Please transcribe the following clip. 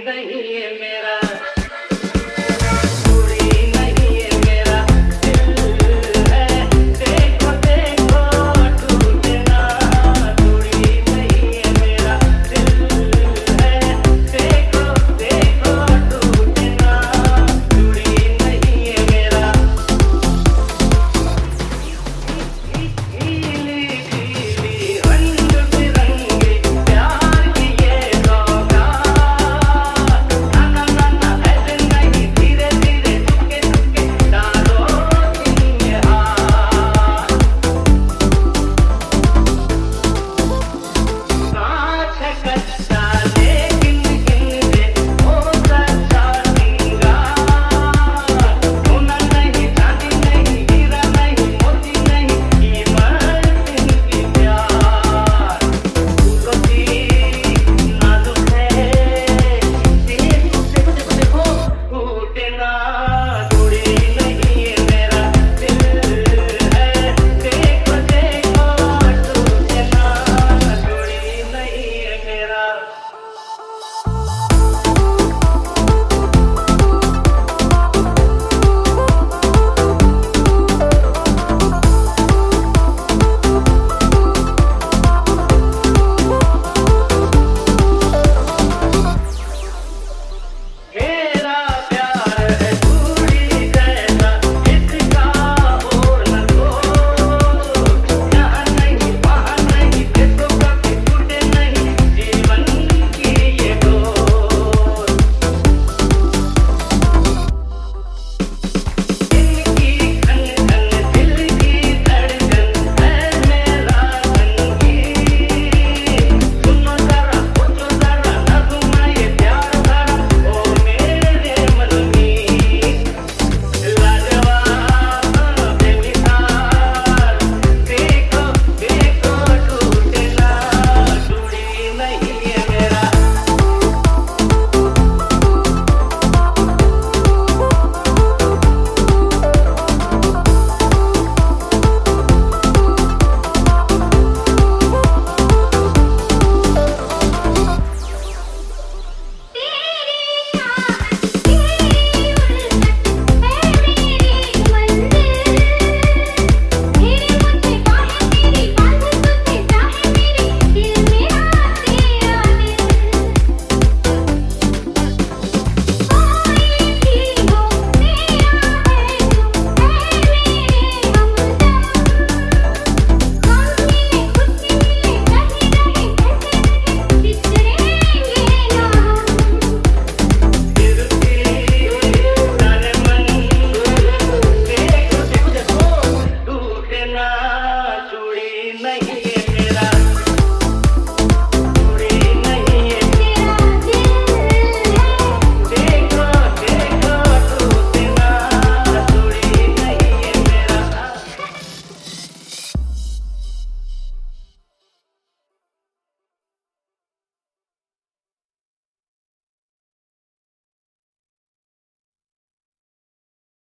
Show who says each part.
Speaker 1: हृदय मेरा